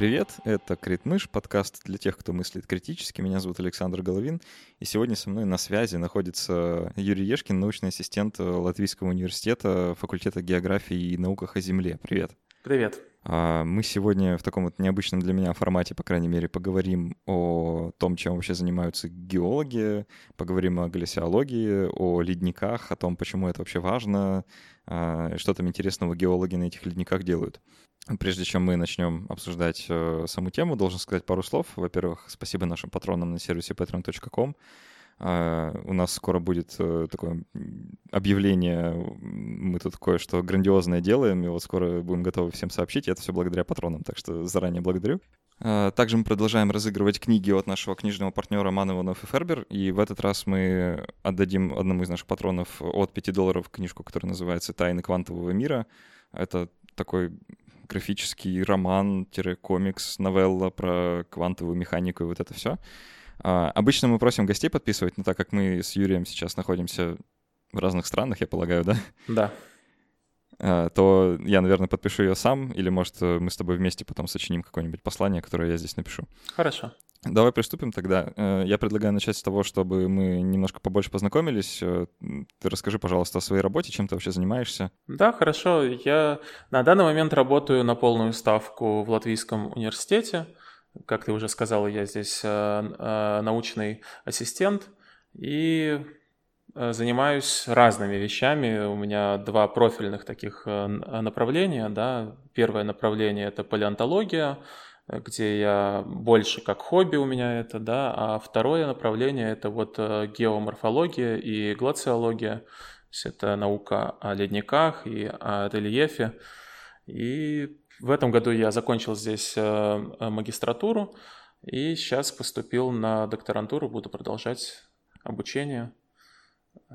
привет! Это Критмыш, подкаст для тех, кто мыслит критически. Меня зовут Александр Головин, и сегодня со мной на связи находится Юрий Ешкин, научный ассистент Латвийского университета, факультета географии и науках о Земле. Привет! Привет! А, мы сегодня в таком вот необычном для меня формате, по крайней мере, поговорим о том, чем вообще занимаются геологи, поговорим о глиссиологии, о ледниках, о том, почему это вообще важно, а, что там интересного геологи на этих ледниках делают. Прежде чем мы начнем обсуждать э, саму тему, должен сказать пару слов. Во-первых, спасибо нашим патронам на сервисе patreon.com. Uh, у нас скоро будет uh, такое объявление, мы тут кое-что грандиозное делаем, и вот скоро будем готовы всем сообщить, и это все благодаря патронам, так что заранее благодарю. Uh, также мы продолжаем разыгрывать книги от нашего книжного партнера Ман Иванов и Фербер, и в этот раз мы отдадим одному из наших патронов от 5 долларов книжку, которая называется «Тайны квантового мира». Это такой графический роман-комикс, новелла про квантовую механику и вот это все. А, обычно мы просим гостей подписывать, но так как мы с Юрием сейчас находимся в разных странах, я полагаю, да? Да. А, то я, наверное, подпишу ее сам, или, может, мы с тобой вместе потом сочиним какое-нибудь послание, которое я здесь напишу. Хорошо. Давай приступим тогда. Э, я предлагаю начать с того, чтобы мы немножко побольше познакомились. Э, ты расскажи, пожалуйста, о своей работе, чем ты вообще занимаешься. Да, хорошо. Я на данный момент работаю на полную ставку в Латвийском университете. Как ты уже сказал, я здесь э, научный ассистент и занимаюсь разными вещами. У меня два профильных таких направления. Да. Первое направление – это палеонтология – где я больше как хобби у меня это, да, а второе направление это вот э, геоморфология и глациология, то есть это наука о ледниках и о рельефе. И в этом году я закончил здесь э, магистратуру и сейчас поступил на докторантуру, буду продолжать обучение. Э,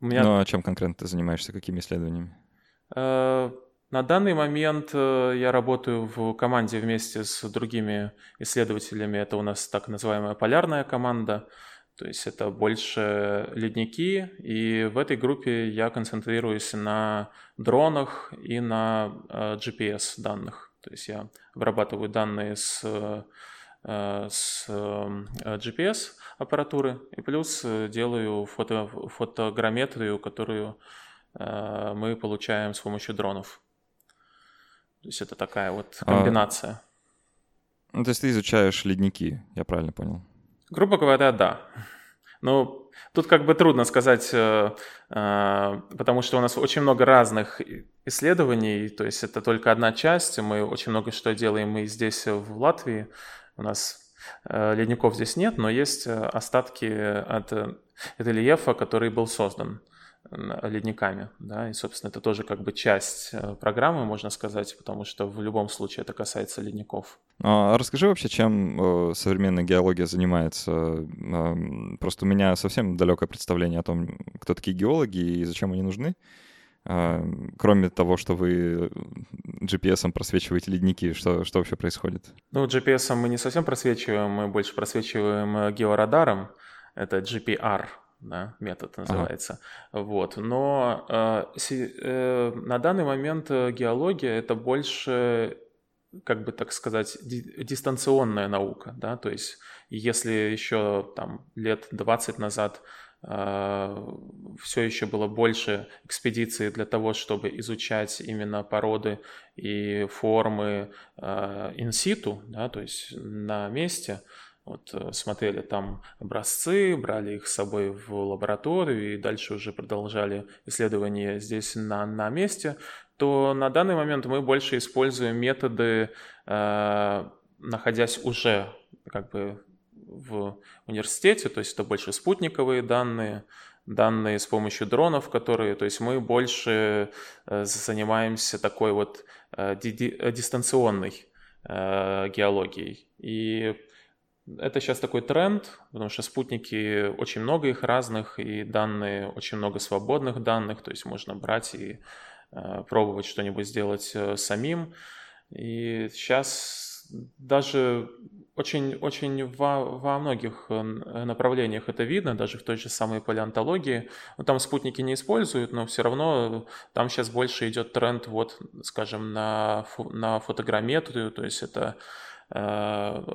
у меня... Ну, а чем конкретно ты занимаешься, какими исследованиями? На данный момент э, я работаю в команде вместе с другими исследователями. Это у нас так называемая полярная команда. То есть это больше ледники, и в этой группе я концентрируюсь на дронах и на э, GPS данных. То есть я вырабатываю данные с, э, с GPS аппаратуры и плюс делаю фото, фотограмметрию, которую мы получаем с помощью дронов. То есть это такая вот а, комбинация. А, ну, то есть ты изучаешь ледники, я правильно понял? Грубо говоря, да. Ну, тут как бы трудно сказать, э, э, потому что у нас очень много разных исследований, то есть это только одна часть, мы очень много что делаем мы здесь в Латвии, у нас э, ледников здесь нет, но есть остатки от рельефа, который был создан ледниками, да, и, собственно, это тоже как бы часть э, программы, можно сказать, потому что в любом случае это касается ледников. А расскажи вообще, чем э, современная геология занимается. Просто у меня совсем далекое представление о том, кто такие геологи и зачем они нужны. Кроме того, что вы GPS просвечиваете ледники, что, что вообще происходит? Ну, GPS мы не совсем просвечиваем, мы больше просвечиваем э, георадаром. Это GPR, да, метод называется. Ага. Вот. Но э, си, э, на данный момент э, геология это больше, как бы так сказать, ди, дистанционная наука, да, то есть если еще там лет 20 назад э, все еще было больше экспедиций для того, чтобы изучать именно породы и формы инситу, э, да, то есть на месте, вот э, смотрели там образцы, брали их с собой в лабораторию и дальше уже продолжали исследования здесь на, на месте, то на данный момент мы больше используем методы, э, находясь уже как бы в университете, то есть это больше спутниковые данные, данные с помощью дронов, которые, то есть мы больше э, занимаемся такой вот э, дистанционной геологией. И это сейчас такой тренд, потому что спутники, очень много их разных, и данные, очень много свободных данных, то есть можно брать и э, пробовать что-нибудь сделать э, самим. И сейчас даже очень, очень во, во многих э, направлениях это видно, даже в той же самой палеонтологии. Ну, там спутники не используют, но все равно там сейчас больше идет тренд, вот, скажем, на, на фотограмметрию, то есть это Э,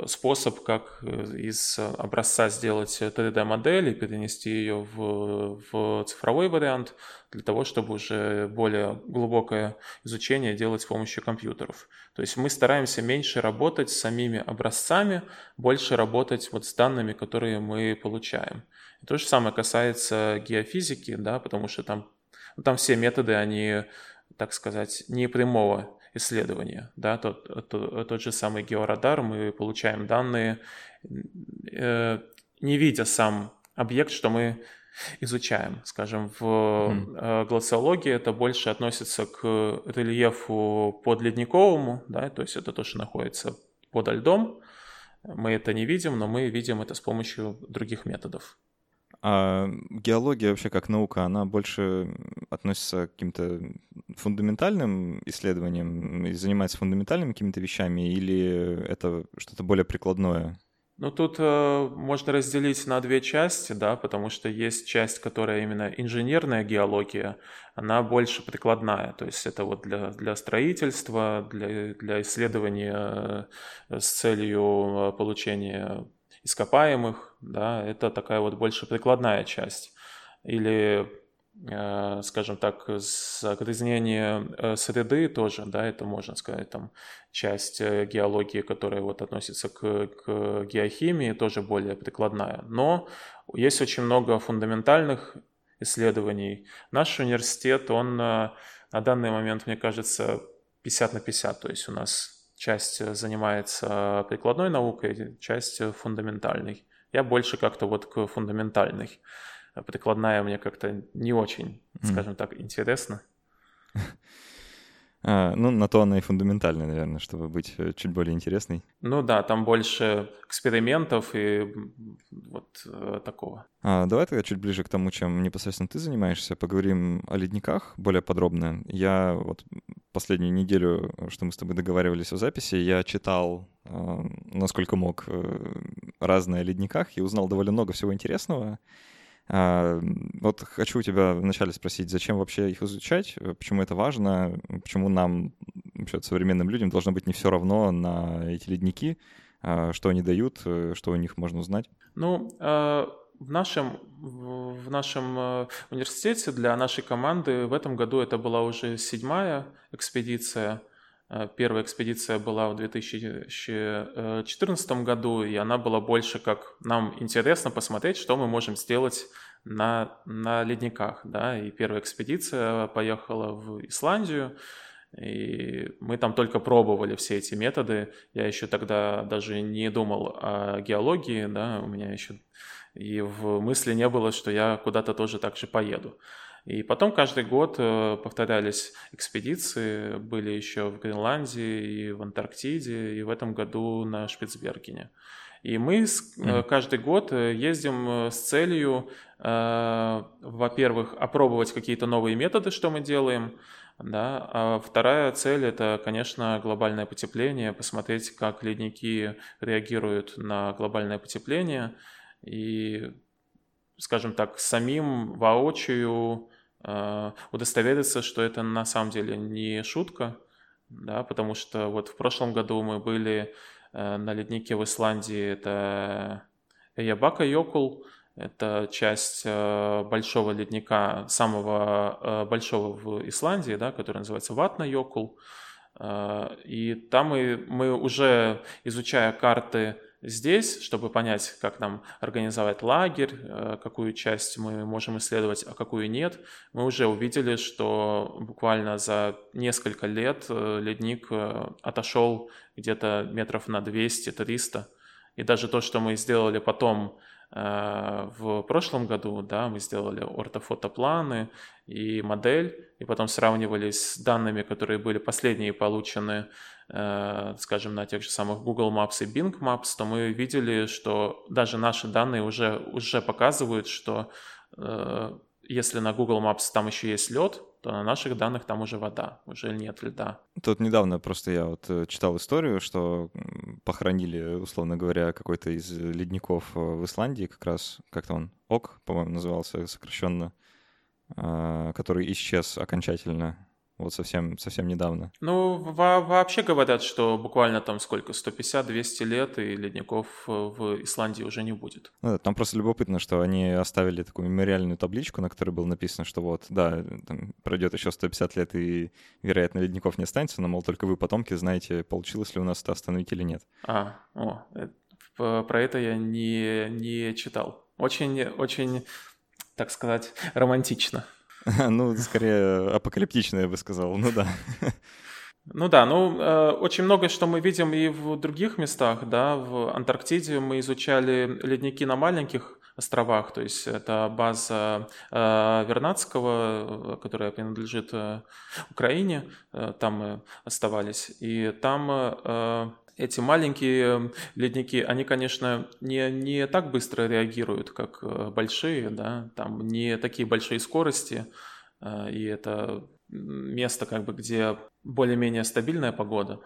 способ, как э, из образца сделать 3D-модель и перенести ее в, в цифровой вариант для того, чтобы уже более глубокое изучение делать с помощью компьютеров. То есть мы стараемся меньше работать с самими образцами, больше работать вот с данными, которые мы получаем. И то же самое касается геофизики, да, потому что там, там все методы, они, так сказать, не прямого исследования. Да, тот, тот, тот же самый георадар, мы получаем данные, э, не видя сам объект, что мы изучаем. Скажем, в mm. глациологии это больше относится к рельефу подледниковому, да, то есть это то, что находится под льдом. Мы это не видим, но мы видим это с помощью других методов. А геология вообще как наука, она больше относится к каким-то фундаментальным исследованиям и занимается фундаментальными какими-то вещами, или это что-то более прикладное? Ну, тут э, можно разделить на две части, да, потому что есть часть, которая именно инженерная геология, она больше прикладная, то есть это вот для, для строительства, для, для исследования э, с целью э, получения ископаемых, да, это такая вот больше прикладная часть. Или, э, скажем так, загрязнение э, среды тоже, да, это можно сказать, там, часть э, геологии, которая вот относится к, к геохимии, тоже более прикладная. Но есть очень много фундаментальных исследований. Наш университет, он на данный момент, мне кажется, 50 на 50, то есть у нас часть э, занимается прикладной наукой, часть э, фундаментальной. Я больше как-то вот к фундаментальной. Прикладная мне как-то не очень, скажем mm. так, интересно. А, ну, на то она и фундаментальная, наверное, чтобы быть э, чуть более интересной. Ну да, там больше экспериментов и вот э, такого. А, давай тогда чуть ближе к тому, чем непосредственно ты занимаешься, поговорим о ледниках более подробно. Я вот последнюю неделю, что мы с тобой договаривались о записи, я читал, э, насколько мог, э, разные о ледниках и узнал довольно много всего интересного. А, вот хочу у тебя вначале спросить, зачем вообще их изучать, почему это важно, почему нам, вообще, современным людям, должно быть не все равно на эти ледники, а, что они дают, э, что у них можно узнать? Ну, а, в нашем, в нашем э, университете для нашей команды в этом году это была уже седьмая экспедиция. Э, первая экспедиция была в 2014 году, и она была больше как нам интересно посмотреть, что мы можем сделать на, на ледниках. Да? И первая экспедиция поехала в Исландию, и мы там только пробовали все эти методы. Я еще тогда даже не думал о геологии, да, у меня еще и в мысли не было, что я куда-то тоже так же поеду. И потом каждый год э, повторялись экспедиции, были еще в Гренландии и в Антарктиде, и в этом году на Шпицбергене. И мы mm. каждый год э, ездим с целью, во-первых, опробовать какие-то новые методы, что мы делаем, да. А вторая цель – это, конечно, глобальное потепление, посмотреть, как ледники реагируют на глобальное потепление – и, скажем так, самим воочию э, удостовериться, что это на самом деле не шутка, да, потому что вот в прошлом году мы были э, на леднике в Исландии, это Ябака Йокул, это часть э, большого ледника, самого большого в Исландии, да, который называется Ватна Йокул. И там мы, мы уже, изучая карты здесь, чтобы понять, как нам организовать лагерь, э, какую часть мы можем исследовать, а какую нет, мы уже увидели, что буквально за несколько лет э, ледник э, отошел где-то метров на 200-300. И даже то, что мы сделали потом в прошлом году, да, мы сделали ортофотопланы и модель, и потом сравнивали с данными, которые были последние получены скажем, на тех же самых Google Maps и Bing Maps, то мы видели, что даже наши данные уже, уже показывают, что э, если на Google Maps там еще есть лед, то на наших данных там уже вода, уже нет льда. Тут недавно просто я вот э, читал историю, что похоронили, условно говоря, какой-то из ледников э, в Исландии, как раз, как-то он ОК, по-моему, назывался сокращенно, который исчез окончательно вот совсем, совсем недавно. Ну, во вообще говорят, что буквально там сколько, 150-200 лет, и ледников э, в Исландии уже не будет. Ну, там просто любопытно, что они оставили такую мемориальную табличку, на которой было написано, что вот, да, там пройдет еще 150 лет, и, вероятно, ледников не останется, но, мол, только вы, потомки, знаете, получилось ли у нас это остановить или нет. А, о, э, про это я не, не читал. Очень, очень, так сказать, романтично. Ну, скорее апокалиптично, я бы сказал. Ну да. Ну да, ну э, очень много что мы видим и в других местах, да, в Антарктиде мы изучали ледники на маленьких островах, то есть это база э, Вернадского, которая принадлежит э, Украине, э, там мы оставались, и там э, эти маленькие ледники, они, конечно, не, не так быстро реагируют, как э, большие, да, там не такие большие скорости, э, и это место, как бы, где более-менее стабильная погода,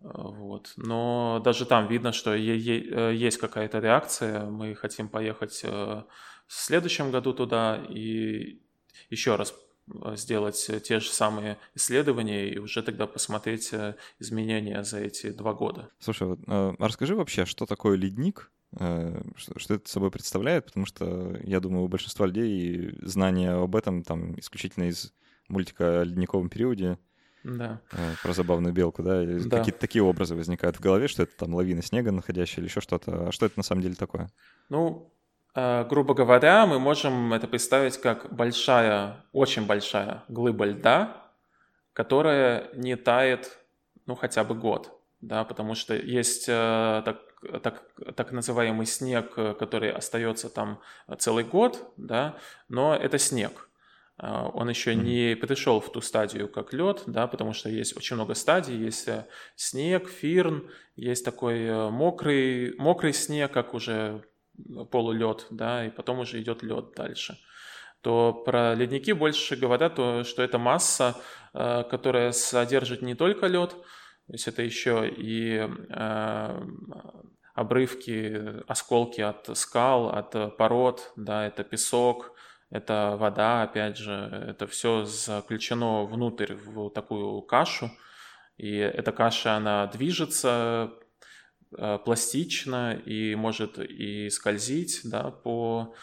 э, вот. Но даже там видно, что есть какая-то реакция. Мы хотим поехать в следующем году туда и еще раз сделать э, те же самые исследования и уже тогда посмотреть э, изменения за эти два года. Слушай, а расскажи вообще, что такое ледник, что, это собой представляет, потому что я думаю, у большинства людей знания об этом там исключительно из мультика о ледниковом периоде, да. про забавную белку, да, да. какие-то такие образы возникают в голове, что это там лавина снега находящая или еще что-то. А что это на самом деле такое? Ну, Э, грубо говоря, мы можем это представить как большая, очень большая глыба льда, которая не тает, ну, хотя бы год, да, потому что есть э, так, так, так называемый снег, который остается там целый год, да, но это снег. Э, он еще не пришел в ту стадию, как лед, да, потому что есть очень много стадий. Есть снег, фирн, есть такой мокрый, мокрый снег, как уже полулед, да, и потом уже идет лед дальше. То про ледники больше говорят, то, что это масса, э, которая содержит не только лед, то есть это еще и э, обрывки, осколки от скал, от пород, да, это песок, это вода, опять же, это все заключено внутрь в такую кашу, и эта каша, она движется пластично и может и скользить да, по,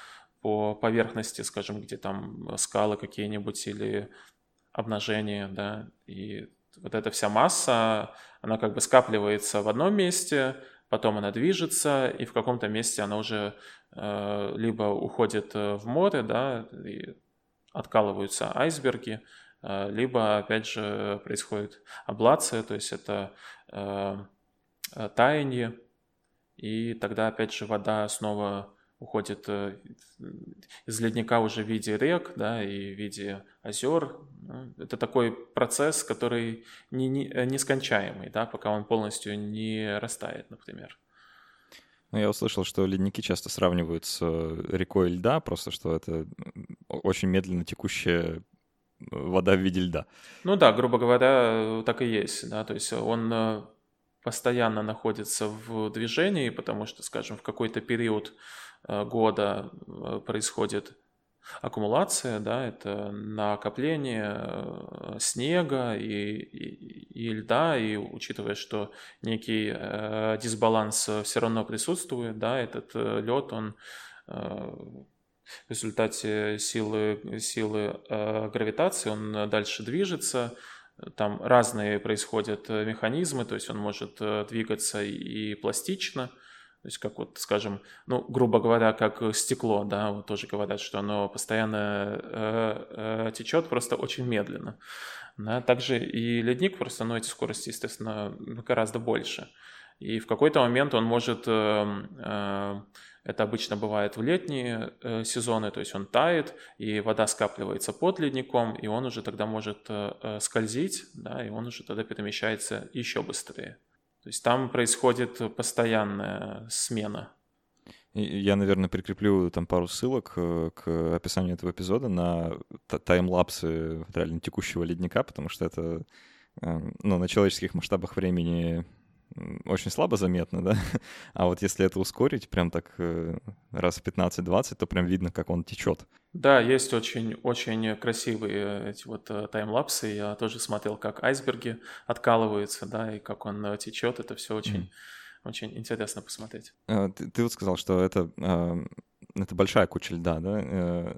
по поверхности, скажем, где там скалы какие-нибудь или обнажения, да, и вот эта вся масса, она как бы скапливается в одном месте, потом она движется, и в каком-то месте она уже э, либо уходит э, в море, да, и откалываются айсберги, э, либо, опять же, происходит аблация, то есть это э, Э, таяние, и тогда опять же вода снова уходит э, из ледника уже в виде рек, да, и в виде озер. Ну, это такой процесс, который не, не, э, нескончаемый, да, пока он полностью не растает, например. Ну, я услышал, что ледники часто сравнивают с рекой льда, просто что это очень медленно текущая вода в виде льда. Ну да, грубо говоря, так и есть, да, то есть он постоянно находится в движении, потому что, скажем, в какой-то период э, года э, происходит аккумуляция, да, это накопление э, снега и, и, и льда, и учитывая, что некий э, дисбаланс все равно присутствует, да, этот э, лед, он э, в результате силы, силы э, гравитации, он дальше движется, там разные происходят э, механизмы, то есть он может э, двигаться и пластично, то есть как вот, скажем, ну, грубо говоря, как стекло, да, вот тоже говорят, что оно постоянно э, течет, просто очень медленно. Да. Также и ледник просто, ну, эти скорости, естественно, гораздо больше. И в какой-то момент он может э, э, это обычно бывает в летние э, сезоны, то есть он тает, и вода скапливается под ледником, и он уже тогда может э, э, скользить, да, и он уже тогда перемещается еще быстрее. То есть там происходит постоянная смена. Я, наверное, прикреплю там пару ссылок к описанию этого эпизода на таймлапсы реально текущего ледника, потому что это ну, на человеческих масштабах времени очень слабо заметно, да, а вот если это ускорить прям так э, раз в 15-20, то прям видно, как он течет. Да, есть очень-очень красивые эти вот э, таймлапсы, я тоже смотрел, как айсберги откалываются, да, и как он э, течет, это все очень, mm. очень интересно посмотреть. Ты, ты вот сказал, что это это большая куча льда, да?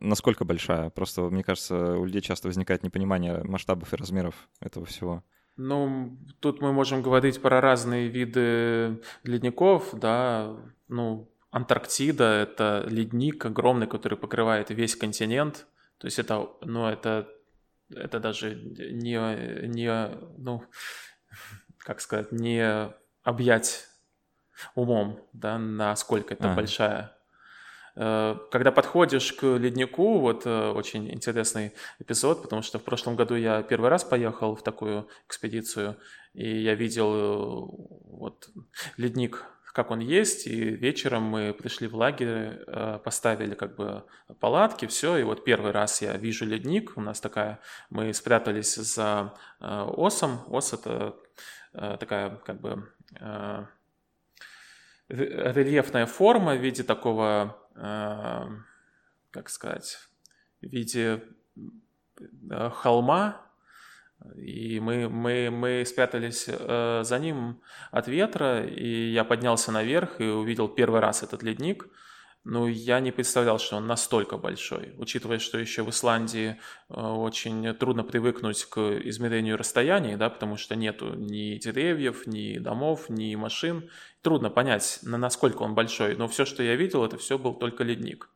Насколько большая? Просто, мне кажется, у людей часто возникает непонимание масштабов и размеров этого всего. Ну, тут мы можем говорить про разные виды ледников, да, ну, Антарктида — это ледник огромный, который покрывает весь континент, то есть это, ну, это, это даже не, не, ну, как сказать, не объять умом, да, насколько это а. большая когда подходишь к леднику, вот э, очень интересный эпизод, потому что в прошлом году я первый раз поехал в такую экспедицию, и я видел э, вот ледник, как он есть, и вечером мы пришли в лагерь, поставили как бы палатки, все, и вот первый раз я вижу ледник, у нас такая, мы спрятались за осом, ос это такая как бы рельефная форма в виде такого как сказать, в виде холма, и мы, мы, мы спрятались э, за ним от ветра, и я поднялся наверх и увидел первый раз этот ледник – ну, я не представлял, что он настолько большой, учитывая, что еще в Исландии э, очень трудно привыкнуть к измерению расстояний, да, потому что нету ни деревьев, ни домов, ни машин. Трудно понять, на насколько он большой, но все, что я видел, это все был только ледник.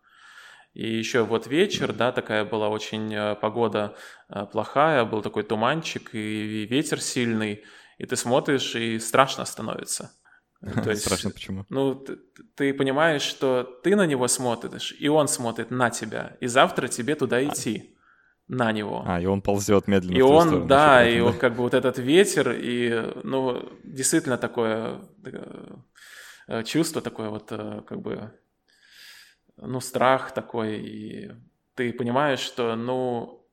И еще вот вечер, да, такая была очень э, погода э, плохая, был такой туманчик и ветер сильный, и ты смотришь, и страшно становится. То есть, Страшно почему? Ну, ты, ты понимаешь, что ты на него смотришь, и он смотрит на тебя, и завтра тебе туда а. идти. А. На него. А, и он ползет медленно. И он, сторону, да, и вот как бы вот этот ветер, и, ну, действительно такое э, чувство, такое вот, э, как бы, ну, страх такой, и ты понимаешь, что, ну,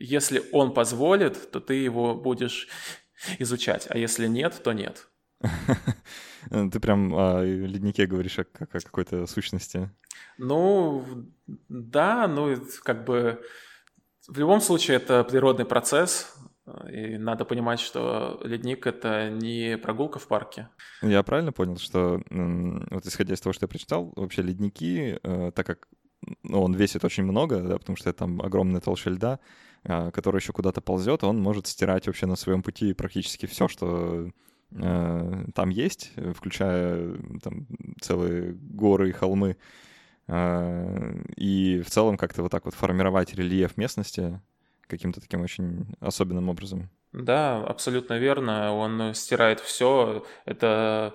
если он позволит, то ты его будешь изучать, а если нет, то нет. Ты прям о леднике говоришь как о какой-то сущности. Ну, да, ну, как бы в любом случае это природный процесс, и надо понимать, что ледник — это не прогулка в парке. Я правильно понял, что вот исходя из того, что я прочитал, вообще ледники, э, так как ну, он весит очень много, да, потому что это там огромная толща льда, э, который еще куда-то ползет, он может стирать вообще на своем пути практически все, что Э, там есть, включая там, целые горы и холмы. Э, и в целом как-то вот так вот формировать рельеф местности каким-то таким очень особенным образом. Да, абсолютно верно. Он стирает все. Это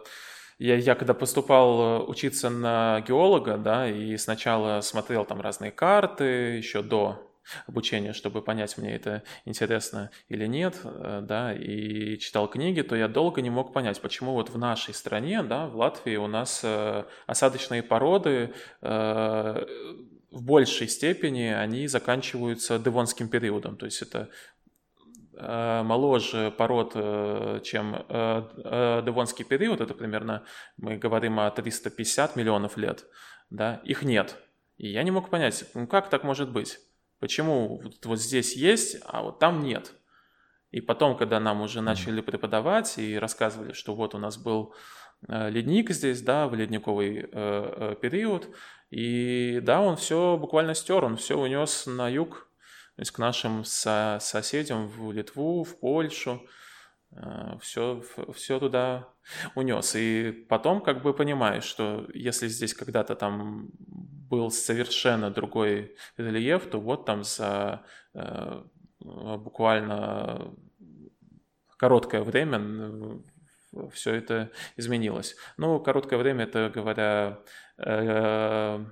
я, я когда поступал учиться на геолога, да, и сначала смотрел там разные карты еще до обучения, чтобы понять, мне это интересно или нет, э, да, и читал книги, то я долго не мог понять, почему вот в нашей стране, да, в Латвии у нас э, осадочные породы э, в большей степени они заканчиваются девонским периодом, то есть это моложе пород, чем девонский период, это примерно, мы говорим о 350 миллионов лет, да, их нет. И я не мог понять, ну как так может быть? Почему вот, вот здесь есть, а вот там нет? И потом, когда нам уже начали преподавать и рассказывали, что вот у нас был э, ледник здесь, да, в ледниковый э, э, период, и да, он все буквально стер, он все унес на юг, то есть к нашим со соседям в Литву, в Польшу, все, все туда унес. И потом как бы понимаешь, что если здесь когда-то там был совершенно другой рельеф, то вот там за э, буквально короткое время все это изменилось. Ну, короткое время, это говоря э,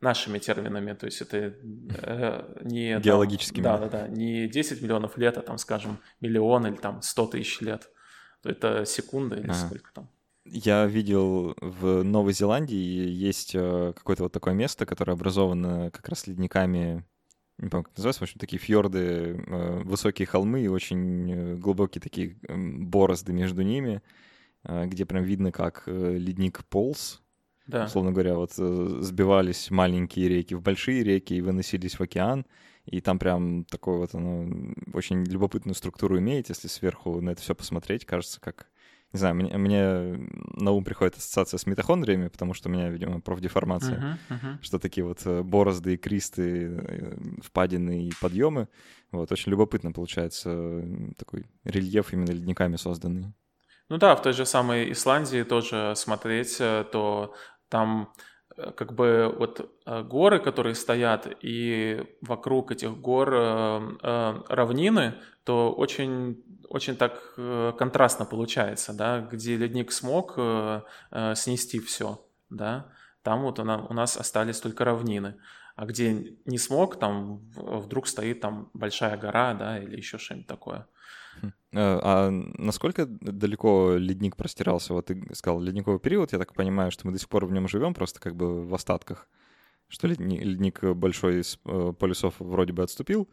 нашими терминами, то есть это э, не... Геологическими. да, да, да, не 10 миллионов лет, а там, скажем, миллион или там 100 тысяч лет. То это секунда или а. сколько там. Я видел в Новой Зеландии есть э, какое-то вот такое место, которое образовано как раз ледниками, не помню, как называется, в общем, такие фьорды, э, высокие холмы и очень э, глубокие такие борозды между ними, где прям видно, как ледник полз. Да. Условно говоря, вот сбивались маленькие реки в большие реки и выносились в океан. И там прям такой вот, ну, очень любопытную структуру имеет, если сверху на это все посмотреть, кажется, как не знаю, мне, мне на ум приходит ассоциация с митохондриями, потому что у меня, видимо, профдеформация, uh-huh, uh-huh. что такие вот э, борозды, кристы, э, впадины и подъемы. Вот, очень любопытно получается такой рельеф именно ледниками созданный. Ну да, в той же самой Исландии тоже смотреть, э, то там как бы вот горы, которые стоят, и вокруг этих гор равнины, то очень очень так э, контрастно получается, да, где ледник смог э, э, снести все, да, там вот у нас остались только равнины. А где не смог, там вдруг стоит там большая гора, да, или еще что-нибудь такое. Хм. А насколько далеко ледник простирался? Вот ты сказал ледниковый период, я так понимаю, что мы до сих пор в нем живем, просто как бы в остатках, что ледник большой из полюсов вроде бы отступил,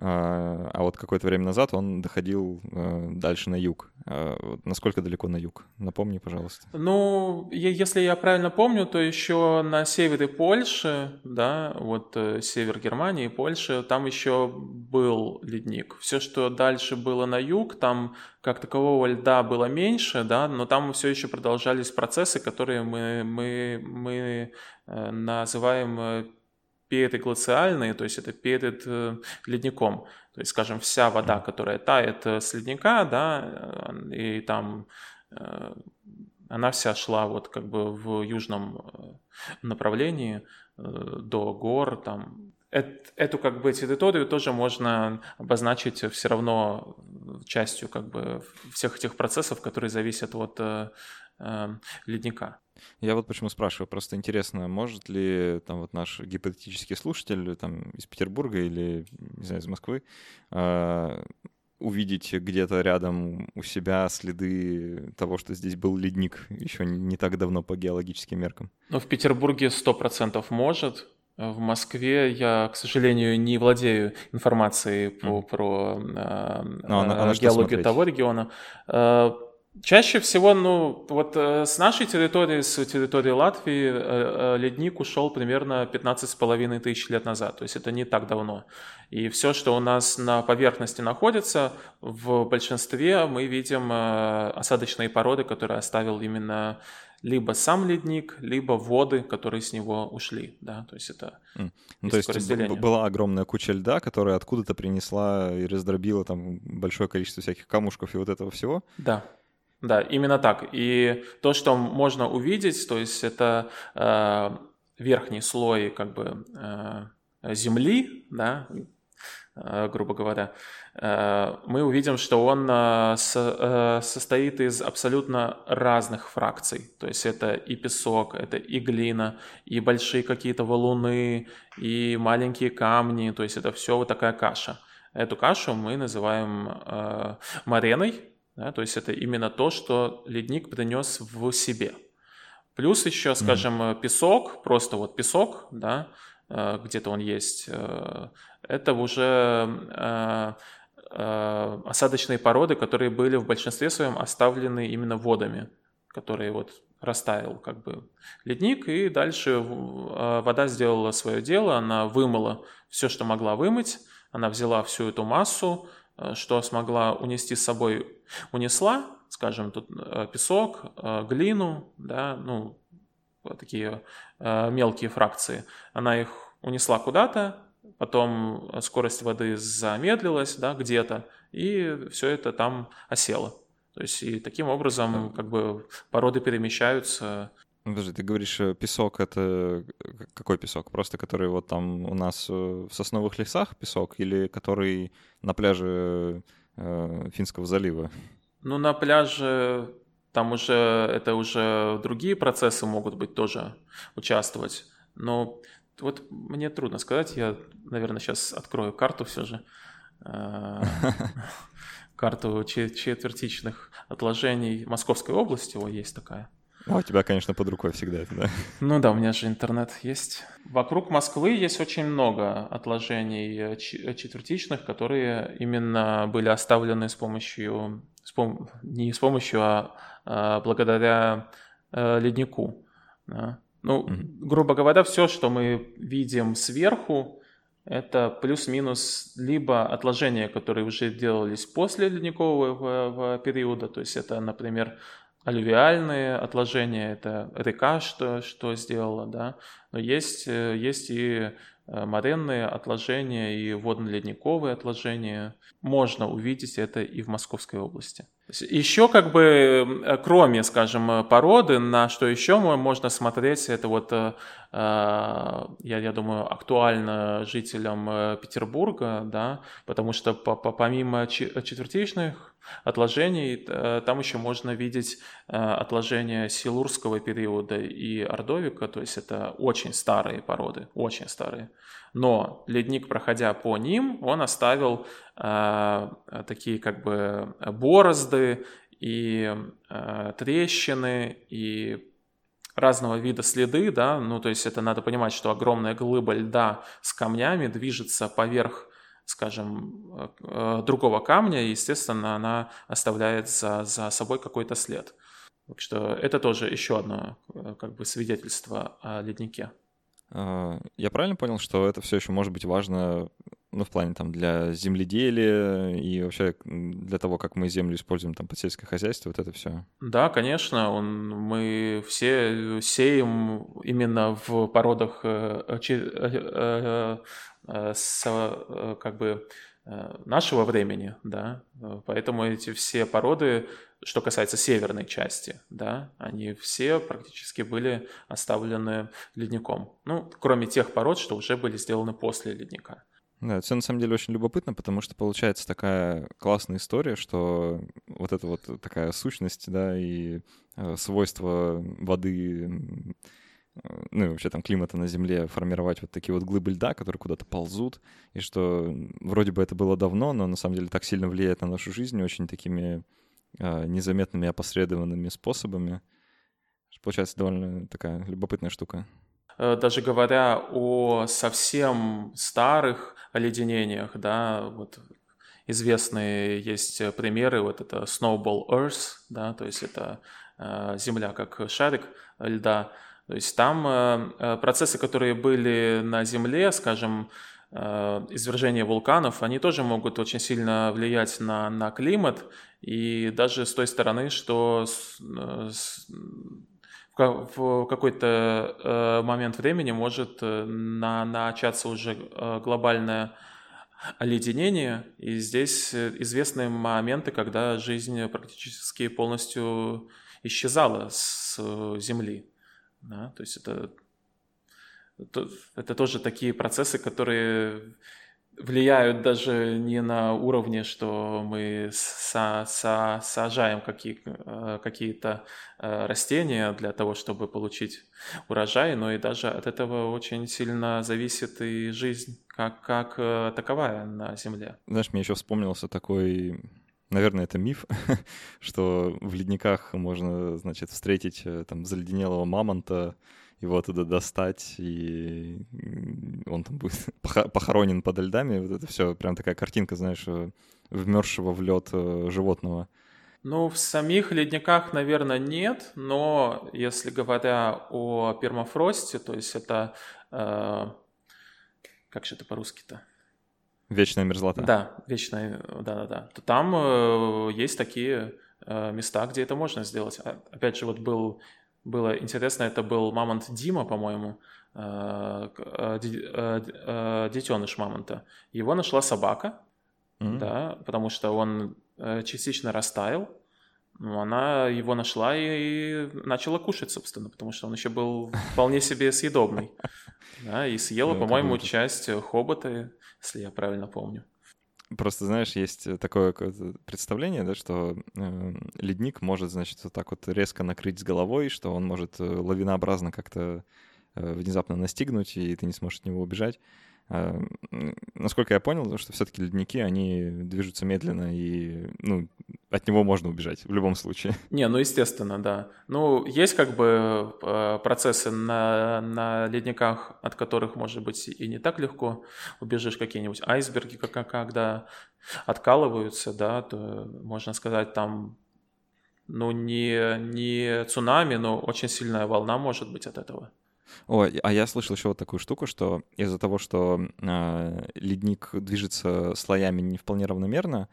а, а вот какое-то время назад он доходил э, дальше на юг. А насколько далеко на юг? Напомни, пожалуйста. Ну, если я правильно помню, то еще на севере Польши, да, вот э, север Германии, Польши, там еще был ледник. Все, что дальше было на юг, там как такового льда было меньше, да, но там все еще продолжались процессы, которые мы, мы, мы э, называем переглациальные, то есть это перед э, ледником. То есть, скажем, вся вода, которая тает э, с ледника, да, э, и там она вся шла вот как бы в южном направлении до гор, там эту как бы территорию тоже можно обозначить все равно частью как бы всех этих процессов, которые зависят от ледника. Я вот почему спрашиваю, просто интересно, может ли там вот наш гипотетический слушатель там из Петербурга или, не знаю, из Москвы э, увидеть где-то рядом у себя следы того, что здесь был ледник еще не так давно по геологическим меркам? Ну, в Петербурге сто процентов может. В Москве я, к сожалению, не владею информацией по, mm. про э, а, а, геологию того региона. Э, Чаще всего, ну, вот э, с нашей территории, с территории Латвии, э, э, ледник ушел примерно 15 с половиной тысяч лет назад, то есть это не так давно. И все, что у нас на поверхности находится, в большинстве мы видим осадочные породы, которые оставил именно либо сам ледник, либо воды, которые с него ушли, да, то есть это mm. ну, то есть была огромная куча льда, которая откуда-то принесла и раздробила там большое количество всяких камушков и вот этого всего. Да, да, именно так. И то, что можно увидеть, то есть это э, верхний слой как бы э, земли, да, э, грубо говоря, э, мы увидим, что он э, с, э, состоит из абсолютно разных фракций. То есть это и песок, это и глина, и большие какие-то валуны, и маленькие камни. То есть это все вот такая каша. Эту кашу мы называем э, мареной, да, то есть это именно то, что ледник принес в себе. Плюс еще, скажем, mm. песок, просто вот песок, да, э, где-то он есть, э, это уже осадочные породы, которые были в большинстве своем оставлены именно водами, которые вот растаял как бы ледник, и дальше вода сделала свое дело, она вымыла все, что могла вымыть, она взяла всю эту массу, что смогла унести с собой, унесла, скажем, тут э, песок, э, глину, да, ну, такие мелкие фракции. Она их унесла куда-то, потом скорость воды замедлилась, да, где-то, и все это там осело. То есть и таким образом как бы породы перемещаются подожди, ты говоришь, э, песок — это э, какой песок? Просто который вот там у нас э, в сосновых лесах песок или который на пляже э, Финского залива? Ну, на пляже там уже это уже другие процессы могут быть тоже участвовать. Но вот мне трудно сказать, я, наверное, сейчас открою карту все же. карту четвертичных отложений Московской области, о, есть такая. А у тебя, конечно, под рукой всегда это, да? Ну да, у меня же интернет есть. Вокруг Москвы есть очень много отложений четвертичных, которые именно были оставлены с помощью, с пом... не с помощью, а, а благодаря э, леднику. Да? Ну, mm-hmm. грубо говоря, все, что мы видим сверху, это плюс-минус либо отложения, которые уже делались после ледникового периода, то есть это, например, алювиальные отложения, это река, что, что сделала, да, но есть, э, есть и э, моренные отложения, и водно-ледниковые отложения. Можно увидеть это и в Московской области. Еще как бы, э, кроме, скажем, породы, на что еще можно смотреть, это вот, я, я думаю, актуально жителям Петербурга, да, потому что помимо четвертичных отложений. Э, там еще можно видеть э, отложения Силурского периода и Ордовика, то есть это очень старые породы, очень старые. Но ледник, проходя по ним, он оставил э, такие как бы борозды и трещины и разного вида следы, да, ну то есть это надо понимать, что огромная глыба льда с камнями движется поверх скажем, э, другого камня, и, естественно, она оставляет за, за собой какой-то след. Так что это тоже еще одно э, как бы свидетельство о леднике. А, я правильно понял, что это все еще может быть важно, ну, в плане там для земледелия и вообще для того, как мы землю используем там под сельское хозяйство, вот это все? Да, конечно, он, мы все сеем именно в породах Э, с э, как бы э, нашего времени, да, поэтому эти все породы, что касается северной части, да, они все практически были оставлены ледником, ну, кроме тех пород, что уже были сделаны после ледника. Да, это на самом деле очень любопытно, потому что получается такая классная история, что вот эта вот такая сущность, да, и свойства воды ну и вообще там климата на Земле формировать вот такие вот глыбы льда, которые куда-то ползут, и что вроде бы это было давно, но на самом деле так сильно влияет на нашу жизнь очень такими э, незаметными опосредованными способами. Получается довольно такая любопытная штука. Э, даже говоря о совсем старых оледенениях, да, вот известные есть примеры, вот это Snowball Earth, да, то есть это э, Земля как шарик льда, то есть там э, э, процессы, которые были на Земле, скажем, э, извержение вулканов, они тоже могут очень сильно влиять на, на климат, и даже с той стороны, что с, с, в какой-то момент времени может на, начаться уже глобальное оледенение, и здесь известны моменты, когда жизнь практически полностью исчезала с Земли. Да? То есть это, это, тоже такие процессы, которые влияют даже не на уровне, что мы са, са, сажаем какие, э, какие-то э, растения для того, чтобы получить урожай, но и даже от этого очень сильно зависит и жизнь как, как э, таковая на Земле. Знаешь, мне еще вспомнился такой Наверное, это миф, что в ледниках можно, значит, встретить э, там заледенелого мамонта, его оттуда достать, и он там будет похоронен под льдами. Вот это все прям такая картинка, знаешь, э, вмерзшего в лед э, животного. Ну, в самих ледниках, наверное, нет, но если говоря о пермафросте, то есть это... Э, как же это по-русски-то? Вечная мерзлота. Да, вечная, да-да-да. То там э, есть такие э, места, где это можно сделать. А, опять же, вот был, было интересно, это был мамонт Дима, по-моему, э, э, э, э, детеныш мамонта. Его нашла собака, mm-hmm. да, потому что он э, частично растаял. Ну, она его нашла и начала кушать, собственно, потому что он еще был вполне себе съедобный. Да, и съела, ну, по-моему, часть хобота если я правильно помню. Просто, знаешь, есть такое представление, да, что э, ледник может, значит, вот так вот резко накрыть с головой, что он может э, лавинообразно как-то э, внезапно настигнуть, и ты не сможешь от него убежать. А, насколько я понял, что все-таки ледники, они движутся медленно, и ну, от него можно убежать в любом случае. Не, ну естественно, да. Ну, есть как бы э, процессы на, на ледниках, от которых, может быть, и не так легко убежишь какие-нибудь айсберги, как, когда откалываются, да, то можно сказать, там ну, не, не цунами, но очень сильная волна может быть от этого. О, а я слышал еще вот такую штуку, что из-за того, что э, ледник движется слоями не вполне равномерно,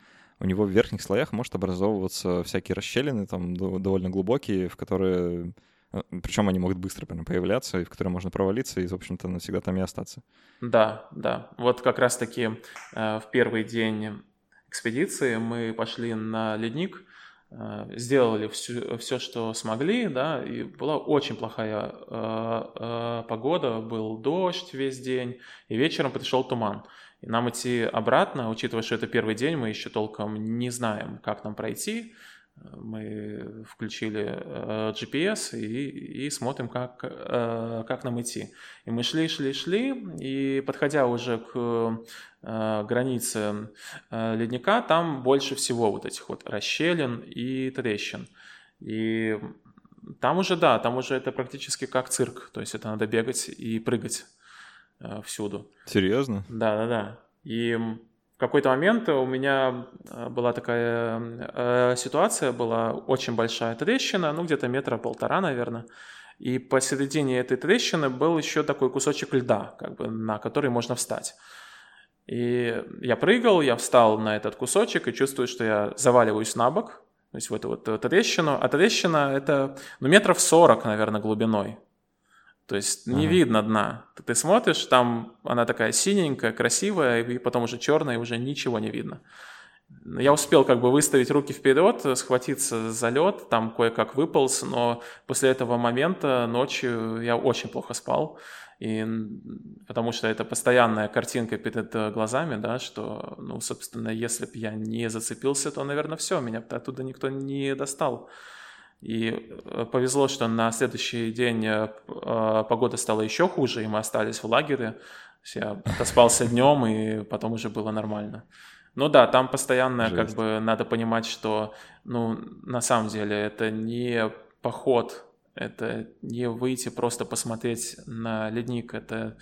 у него в верхних слоях может образовываться всякие расщелины, там довольно глубокие, в которые, а, причем они могут быстро прям появляться, и в которые можно провалиться и, в общем-то, навсегда там и остаться. Да, да. Вот как раз-таки э, в первый день экспедиции мы пошли на ледник, Э, сделали все, все, что смогли, да, и была очень плохая э, э, погода, был дождь весь день, и вечером пришел туман. И нам идти обратно, учитывая, что это первый день, мы еще толком не знаем, как нам пройти, мы включили э, GPS и, и смотрим, как, э, как нам идти. И мы шли, шли, шли, и подходя уже к э, границе ледника, там больше всего вот этих вот расщелин и трещин. И там уже, да, там уже это практически как цирк, то есть это надо бегать и прыгать всюду. Серьезно? Да, да, да. И в какой-то момент у меня э, была такая э, ситуация, была очень большая трещина, ну где-то метра полтора, наверное. И посередине этой трещины был еще такой кусочек льда, как бы, на который можно встать. И я прыгал, я встал на этот кусочек и чувствую, что я заваливаюсь на бок, то есть в эту вот трещину. А трещина это ну, метров 40, наверное, глубиной. То есть не ага. видно дна. Ты, ты смотришь, там она такая синенькая, красивая, и потом уже черная, и уже ничего не видно. Я успел как бы выставить руки вперед, схватиться за лед, там кое-как выполз, но после этого момента ночью я очень плохо спал, и, потому что это постоянная картинка перед глазами, да, что, ну, собственно, если бы я не зацепился, то, наверное, все, меня оттуда никто не достал. И э, повезло, что на следующий день э, э, погода стала еще хуже, и мы остались в лагере. Я отоспался днем, и потом уже было нормально. Ну да, там постоянно Жесть. как бы надо понимать, что, ну, на самом деле это не поход, это не выйти просто посмотреть на ледник, это,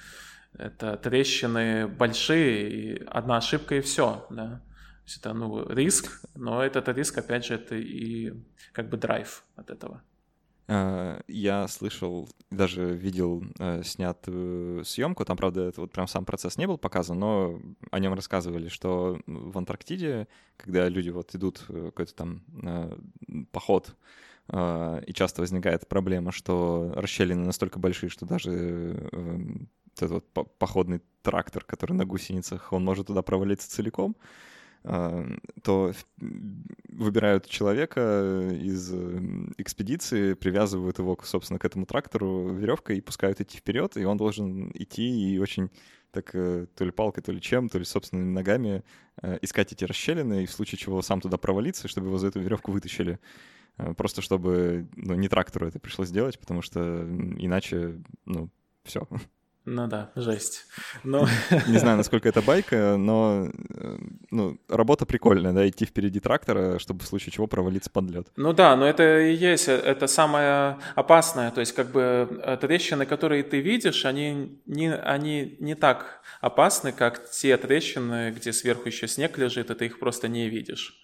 это трещины большие, и одна ошибка и все, да это ну, риск, но этот риск, опять же, это и как бы драйв от этого. А, я слышал, даже видел э, снятую съемку, там, правда, это вот прям сам процесс не был показан, но о нем рассказывали, что в Антарктиде, когда люди вот идут в какой-то там э, поход, э, и часто возникает проблема, что расщелины настолько большие, что даже этот вот походный трактор, который на гусеницах, он может туда провалиться целиком, то выбирают человека из экспедиции, привязывают его, собственно, к этому трактору веревкой и пускают идти вперед, и он должен идти и очень так э, то ли палкой, то ли чем, то ли собственными ногами э, искать эти расщелины, и в случае чего сам туда провалиться, чтобы его за эту веревку вытащили. Э, просто чтобы ну, не трактору это пришлось делать, потому что иначе, ну, все. Ну да, жесть. Но... Не знаю, насколько это байка, но э, ну, работа прикольная, да, идти впереди трактора, чтобы в случае чего провалиться под лед. Ну да, но это и есть, э, это самое опасное, то есть как бы э, трещины, которые ты видишь, они не, они не так опасны, как те трещины, где сверху еще снег лежит, и ты их просто не видишь.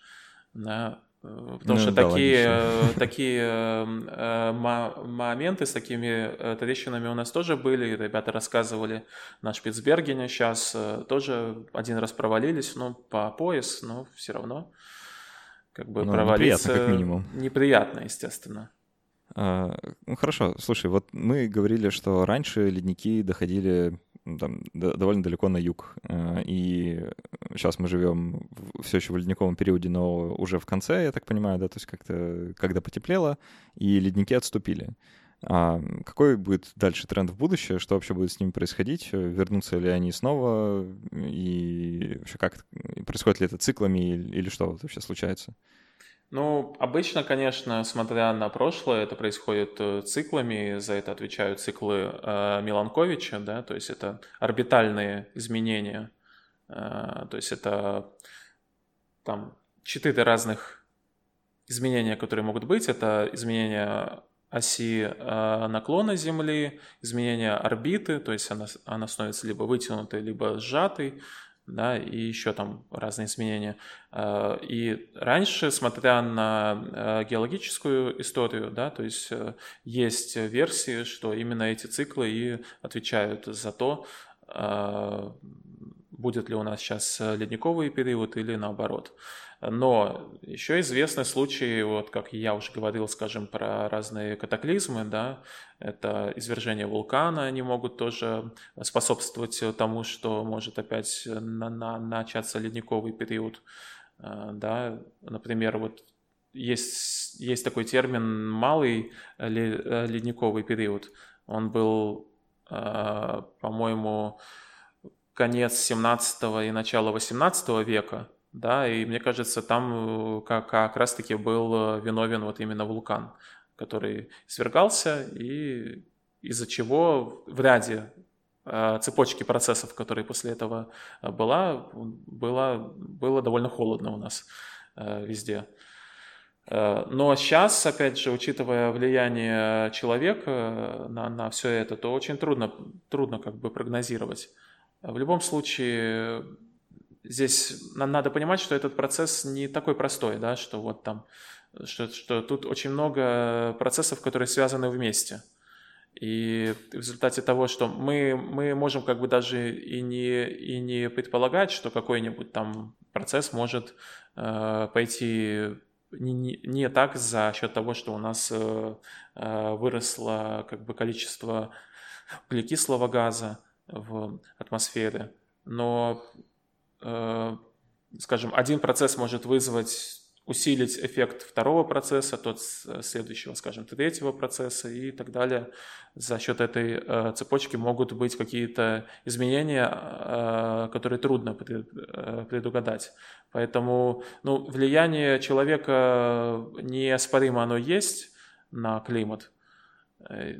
Да, Потому ну, что да, такие, логично. такие э, моменты с такими э, трещинами у нас тоже были. Ребята рассказывали на Шпицбергене сейчас э, тоже один раз провалились, ну, по пояс, но все равно как бы ну, провалиться... Неприятно, как минимум. Неприятно, естественно. А, ну, хорошо, слушай, вот мы говорили, что раньше ледники доходили там, довольно далеко на юг. Э, и сейчас мы живем все еще в ледниковом периоде, но уже в конце, я так понимаю, да, то есть как-то, когда потеплело, и ледники отступили. А какой будет дальше тренд в будущее? Что вообще будет с ними происходить? Вернутся ли они снова? И вообще как происходит ли это циклами или, или что вообще случается? Ну, обычно, конечно, смотря на прошлое, это происходит э, циклами, за это отвечают циклы э, Миланковича, да, то есть это орбитальные изменения, э, то есть это там четыре разных изменения, которые могут быть. Это изменение оси э, наклона Земли, изменение орбиты, то есть она, она становится либо вытянутой, либо сжатой, да, и еще там разные изменения. Э, и раньше, смотря на э, геологическую историю, да, то есть э, есть версии, что именно эти циклы и отвечают за то, будет ли у нас сейчас ледниковый период или наоборот. Но еще известны случаи, вот как я уже говорил, скажем, про разные катаклизмы, да, это извержение вулкана, они могут тоже способствовать тому, что может опять на, на, начаться ледниковый период, э, да, например, вот есть, есть такой термин «малый ледниковый период», он был, э, по-моему, конец 17 и начало 18 века, да, и мне кажется, там э, как, как раз-таки был э, виновен вот именно вулкан, который свергался, и из-за чего в ряде э, цепочки процессов, которые после этого была, было, было довольно холодно у нас везде. Но сейчас, опять же, учитывая влияние человека на, на все это, то очень трудно, трудно как бы прогнозировать. В любом случае, здесь надо понимать, что этот процесс не такой простой, да, что вот там, что, что тут очень много процессов, которые связаны вместе. И в результате того, что мы, мы можем как бы даже и не, и не предполагать, что какой-нибудь там процесс может э, пойти не, не, так за счет того, что у нас э, э выросло как бы количество углекислого газа в атмосфере, но скажем, один процесс может вызвать усилить эффект второго процесса, тот следующего, скажем, третьего процесса и так далее. За счет этой э, цепочки могут быть какие-то изменения, э, которые трудно предугадать. Поэтому ну, влияние человека неоспоримо оно есть на климат. Э,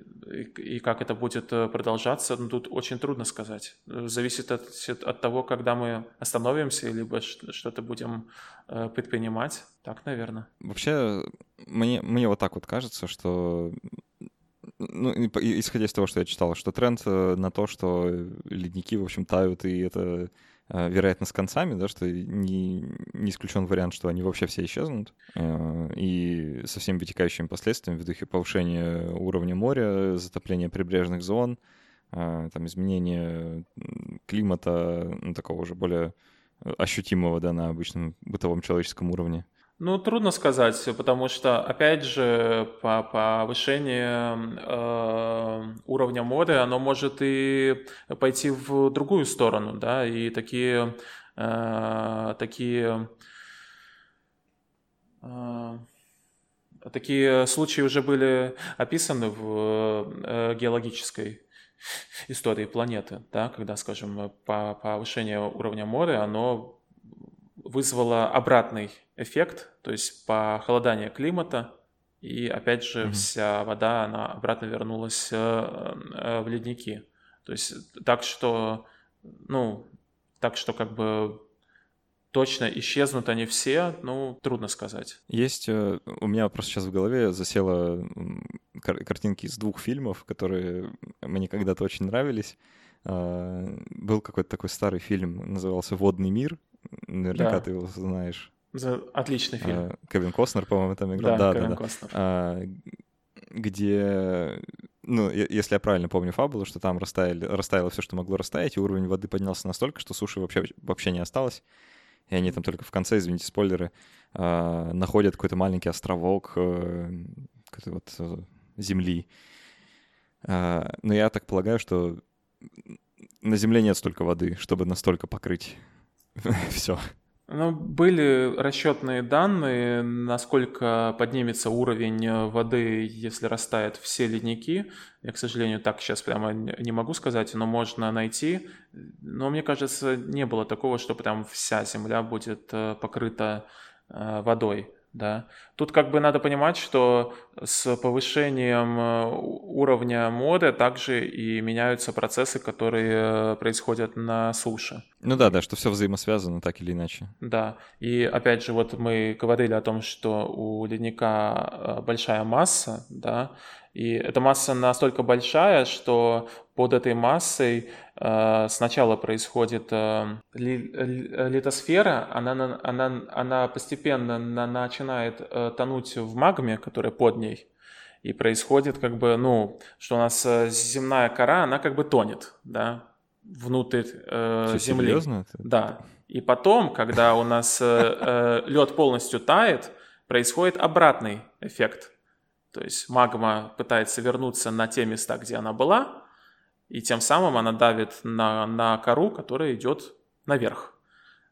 и как это будет э, продолжаться, ну, тут очень трудно сказать. Зависит от, от того, когда мы остановимся, либо что-то будем э, предпринимать. Так, наверное. Вообще, мне, мне вот так вот кажется, что ну, исходя из того, что я читал, что тренд на то, что ледники, в общем, тают, и это Э, вероятно, с концами, да, что не, не исключен вариант, что они вообще все исчезнут, э, и со всеми вытекающими последствиями в духе повышения уровня моря, затопления прибрежных зон, э, там, изменения климата, ну, такого уже более ощутимого, да, на обычном бытовом человеческом уровне. Ну, трудно сказать, потому что, опять же, по повышению э, уровня моря, оно может и пойти в другую сторону, да, и такие, э, такие, э, такие случаи уже были описаны в э, геологической истории планеты, да, когда, скажем, по повышению уровня моря, оно вызвало обратный эффект, то есть похолодание климата, и опять же mm-hmm. вся вода, она обратно вернулась э, э, в ледники. То есть так что, ну, так что как бы точно исчезнут они все, ну, трудно сказать. Есть, э, у меня просто сейчас в голове засела картинки из двух фильмов, которые мне когда-то очень нравились. А, был какой-то такой старый фильм, назывался «Водный мир», Наверняка да. ты его знаешь. За... Отличный фильм. А, Кевин Костнер, по-моему, там играл. Да, да, Кевин да, Костнер. А, где, ну, если я правильно помню фабулу, что там растаяли, растаяло все, что могло растаять, и уровень воды поднялся настолько, что суши вообще, вообще не осталось. И они там только в конце, извините, спойлеры, а, находят какой-то маленький островок э, какой-то вот э, земли. А, но я так полагаю, что на Земле нет столько воды, чтобы настолько покрыть Все. Ну, были расчетные данные, насколько поднимется уровень воды, если растают все ледники. Я, к сожалению, так сейчас прямо не могу сказать, но можно найти. Но мне кажется, не было такого, что прям вся земля будет э, покрыта э, водой. Да. Тут как бы надо понимать, что с повышением э, уровня моды также и меняются процессы, которые происходят на суше. Ну да, да, что все взаимосвязано так или иначе. Да, и опять же, вот мы говорили о том, что у ледника э, большая масса, да, и эта масса настолько большая, что под этой массой э, сначала происходит э, ли, литосфера, она, она, она постепенно на, начинает э, тонуть в магме, которая под ней, и происходит как бы, ну, что у нас э, земная кора, она как бы тонет, да, внутрь э, Земли. Серьезно? Да. И потом, когда у нас э, э, лед полностью тает, происходит обратный эффект – то есть магма пытается вернуться на те места, где она была, и тем самым она давит на, на кору, которая идет наверх.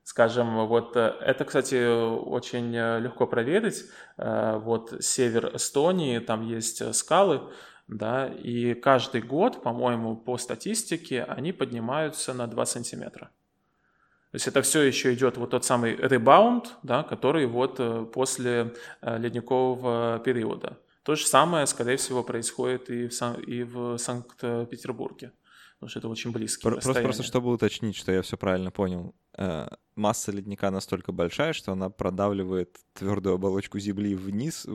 Скажем, вот э, это, кстати, очень э, легко проверить. Э, вот север Эстонии, там есть скалы, да, и каждый год, по-моему, по статистике, они поднимаются на 2 сантиметра. То есть это все еще идет вот тот самый ребаунд, да, который вот после ледникового периода. То же самое, скорее всего, происходит и в, Сан- и в Санкт-Петербурге. Потому что это очень близкие Просто, просто чтобы уточнить, что я все правильно понял. Э, масса ледника настолько большая, что она продавливает твердую оболочку Земли вниз,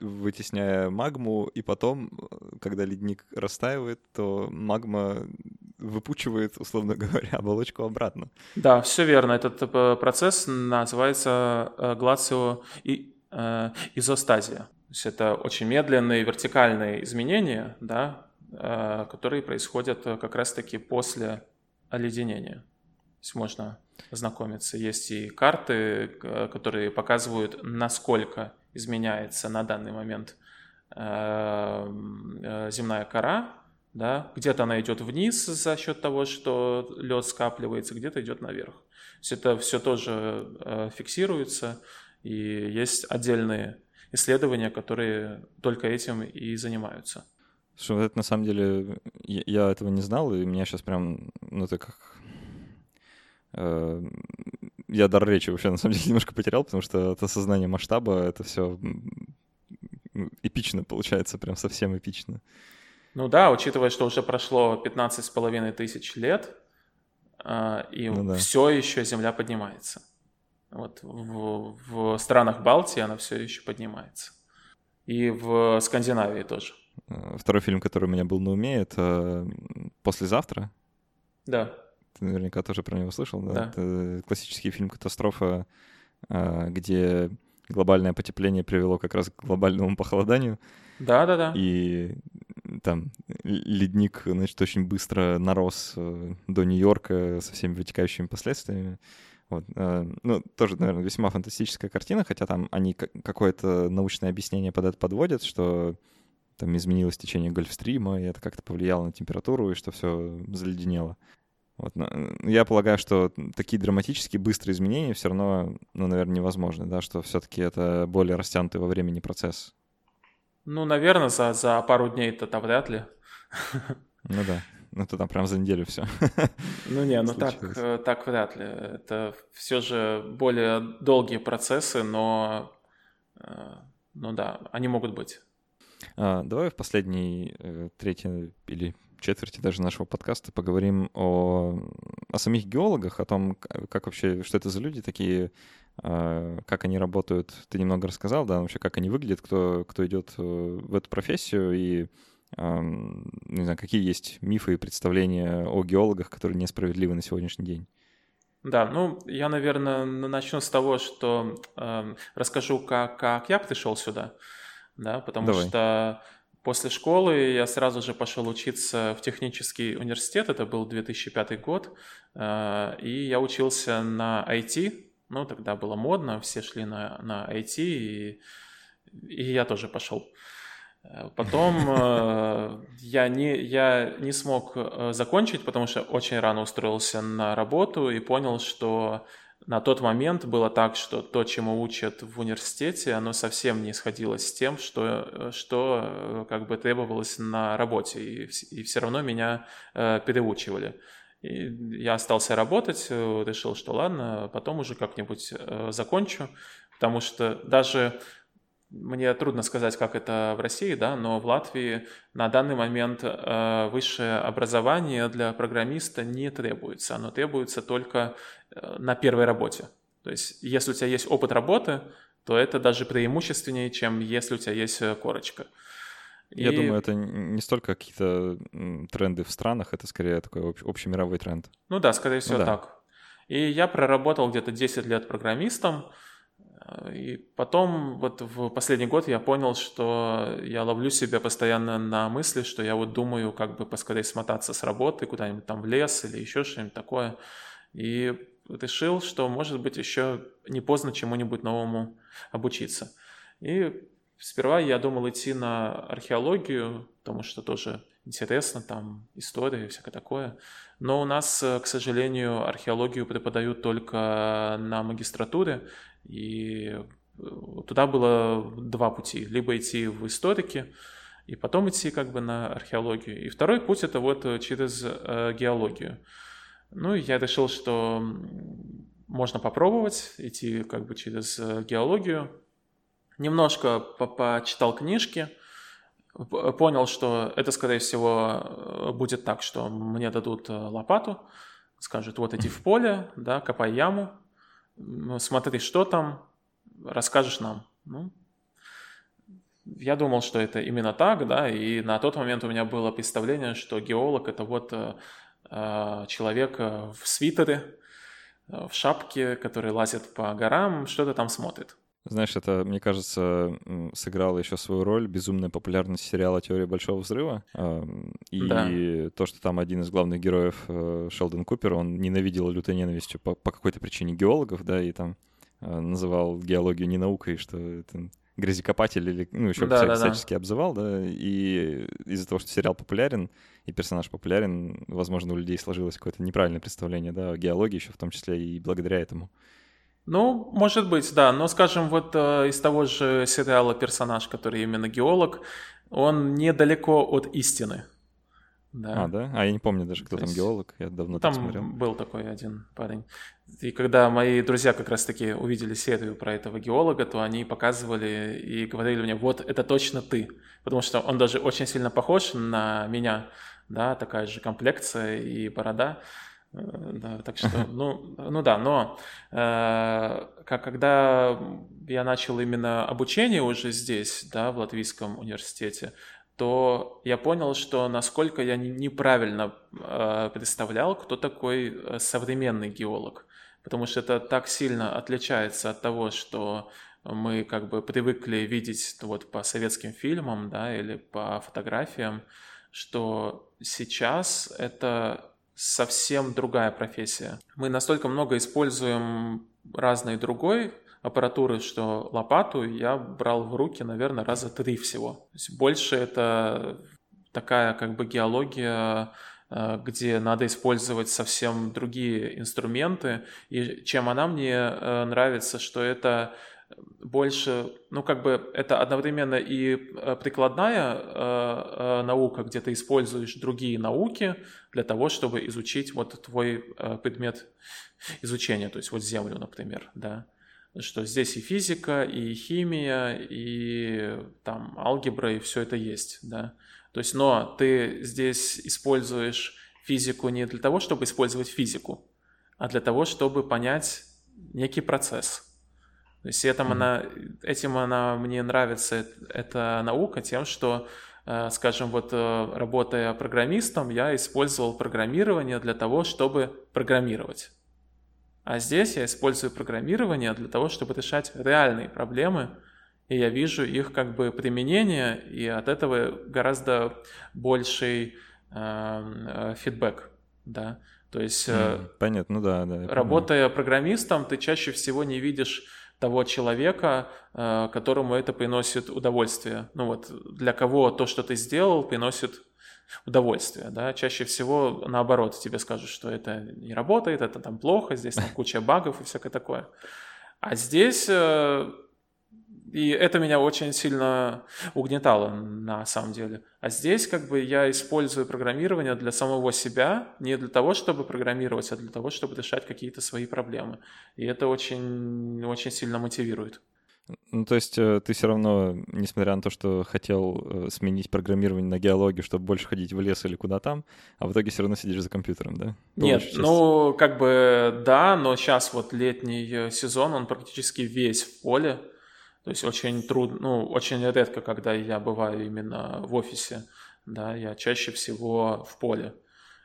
вытесняя магму, и потом, когда ледник растаивает, то магма выпучивает, условно говоря, оболочку обратно. Да, все верно. Этот э, процесс называется э, глацио и изостазия. То есть это очень медленные вертикальные изменения, да, э, которые происходят э, как раз-таки после оледенения. То есть можно ознакомиться. Есть и карты, которые показывают, насколько изменяется на данный момент э, земная кора. Да? Где-то она идет вниз за счет того, что лед скапливается, где-то идет наверх. То есть это все тоже фиксируется, и есть отдельные исследования, которые только этим и занимаются. Что это на самом деле, я, я этого не знал, и меня сейчас прям, ну это как... Э, я дар речи вообще на самом деле немножко потерял, потому что это осознание масштаба, это все эпично получается, прям совсем эпично. Ну да, учитывая, что уже прошло 15 с половиной тысяч лет, э, и ну, да. все еще Земля поднимается. Вот в, в странах Балтии она все еще поднимается. И в Скандинавии тоже. Э, второй фильм, который у меня был на уме, это «Послезавтра». Да. Ты наверняка тоже про него слышал, да? Да. Это классический фильм «Катастрофа», э, где глобальное потепление привело как раз к глобальному похолоданию. Да-да-да. И там ледник, значит, очень быстро нарос э, до Нью-Йорка со всеми вытекающими последствиями. Вот, э, ну, тоже, наверное, весьма фантастическая картина, хотя там они какое-то научное объяснение под это подводят, что там изменилось течение Гольфстрима, и это как-то повлияло на температуру, и что все заледенело. Вот, я полагаю, что такие драматические быстрые изменения все равно, ну, наверное, невозможны, да, что все-таки это более растянутый во времени процесс. Ну, наверное, за, за пару дней это вряд ли. Ну да. Ну, это там прям за неделю все. Ну не, ну так, э, так вряд ли. Это все же более долгие процессы, но, э, ну да, они могут быть. А, давай в последней э, третьей или четверти даже нашего подкаста поговорим о, о самих геологах, о том, как вообще, что это за люди такие, а, как они работают. Ты немного рассказал, да, вообще, как они выглядят, кто, кто идет в эту профессию и не знаю, какие есть мифы и представления о геологах, которые несправедливы на сегодняшний день? Да, ну, я, наверное, начну с того, что э, расскажу, как, как я пришел сюда, да, потому Давай. что после школы я сразу же пошел учиться в технический университет, это был 2005 год, э, и я учился на IT, ну, тогда было модно, все шли на, на IT, и, и я тоже пошел. Потом э, я, не, я не смог э, закончить, потому что очень рано устроился на работу и понял, что на тот момент было так, что то, чему учат в университете, оно совсем не сходилось с тем, что, э, что как бы требовалось на работе, и, и все равно меня переучивали. И я остался работать, решил, что ладно, потом уже как-нибудь закончу, Потому что даже мне трудно сказать, как это в России, да, но в Латвии на данный момент э, высшее образование для программиста не требуется. Оно требуется только э, на первой работе. То есть, если у тебя есть опыт работы, то это даже преимущественнее, чем если у тебя есть э, корочка. Я и... думаю, это не столько какие-то тренды в странах, это скорее такой общемировой тренд. Ну да, скорее всего ну, да. так. И я проработал где-то 10 лет программистом, и потом вот в последний год я понял, что я ловлю себя постоянно на мысли, что я вот думаю, как бы поскорее смотаться с работы куда-нибудь там в лес или еще что-нибудь такое. И решил, что может быть еще не поздно чему-нибудь новому обучиться. И сперва я думал идти на археологию, потому что тоже интересно, там история и всякое такое. Но у нас, к сожалению, археологию преподают только на магистратуре, и э, туда было два пути. Либо идти в историки, и потом идти как бы на археологию. И второй путь это вот через э, геологию. Ну, я решил, что можно попробовать идти как бы через э, геологию. Немножко почитал книжки, понял, что это, скорее всего, э, будет так, что мне дадут лопату, скажут, вот иди в поле, да, копай яму, смотри, что там, расскажешь нам. Ну, я думал, что это именно так, да, и на тот момент у меня было представление, что геолог это вот э, э человек э, в свитере, э, в шапке, который лазит по горам, что-то там смотрит. Знаешь, это, мне кажется, сыграло еще свою роль безумная популярность сериала «Теория большого взрыва». И да. то, что там один из главных героев, э, Шелдон Купер, он ненавидел лютой ненавистью по, по какой-то причине геологов, да, и там э, называл геологию не наукой, что это грязекопатель или, ну, еще да, вся, да, всячески да. обзывал, да, и из-за того, что сериал популярен, и персонаж популярен, возможно, у людей сложилось какое-то неправильное представление, да, о геологии еще в том числе и благодаря этому. Ну, может быть, да. Но, скажем, вот э, из того же сериала персонаж, который именно геолог, он недалеко от истины. Да. А, да? А я не помню даже, кто То там есть... геолог. Я давно там смотрел. был такой один парень. И когда мои друзья как раз-таки увидели серию про этого геолога, то они показывали и говорили мне, вот это точно ты. Потому что он даже очень сильно похож на меня. Да, такая же комплекция и борода. Э, да, так что, ну, ну да, но э, как, когда я начал именно обучение уже здесь, да, в Латвийском университете, то я понял, что насколько я неправильно э, представлял, кто такой э, современный геолог. Потому что это так сильно отличается от того, что мы как бы привыкли видеть вот по советским фильмам, да, или по фотографиям, что сейчас это совсем другая профессия. Мы настолько много используем разной другой аппаратуры, что лопату я брал в руки, наверное, раза три всего. То есть больше это такая как бы геология, э, где надо использовать совсем другие инструменты. И чем она мне э, нравится, что это больше, ну как бы это одновременно и э, прикладная э, э, наука, где ты используешь другие науки для того, чтобы изучить вот твой э, предмет изучения, то есть вот Землю, например, да, что здесь и физика, и химия, и там алгебра, и все это есть, да, то есть, но ты здесь используешь физику не для того, чтобы использовать физику, а для того, чтобы понять некий процесс – то есть этим, mm-hmm. она, этим она мне нравится, эта наука, тем, что, э, скажем, вот э, работая программистом, я использовал программирование для того, чтобы программировать. А здесь я использую программирование для того, чтобы решать реальные проблемы, и я вижу их как бы применение, и от этого гораздо больший э, фидбэк, да. То есть, mm, понятно, ну да, да. Работая программистом, ты чаще всего не видишь того человека, э, которому это приносит удовольствие. Ну вот, для кого то, что ты сделал, приносит удовольствие, да, чаще всего наоборот тебе скажут, что это не работает, это там плохо, здесь там куча багов и всякое такое. А здесь э, и это меня очень сильно угнетало на самом деле. А здесь как бы я использую программирование для самого себя, не для того, чтобы программировать, а для того, чтобы решать какие-то свои проблемы. И это очень, очень сильно мотивирует. Ну, то есть э, ты все равно, несмотря на то, что хотел э, сменить программирование на геологию, чтобы больше ходить в лес или куда там, а в итоге все равно сидишь за компьютером, да? Нет, ну, как бы да, но сейчас вот летний э, сезон, он практически весь в поле. То есть очень трудно, ну, очень редко, когда я бываю именно в офисе, да, я чаще всего в поле.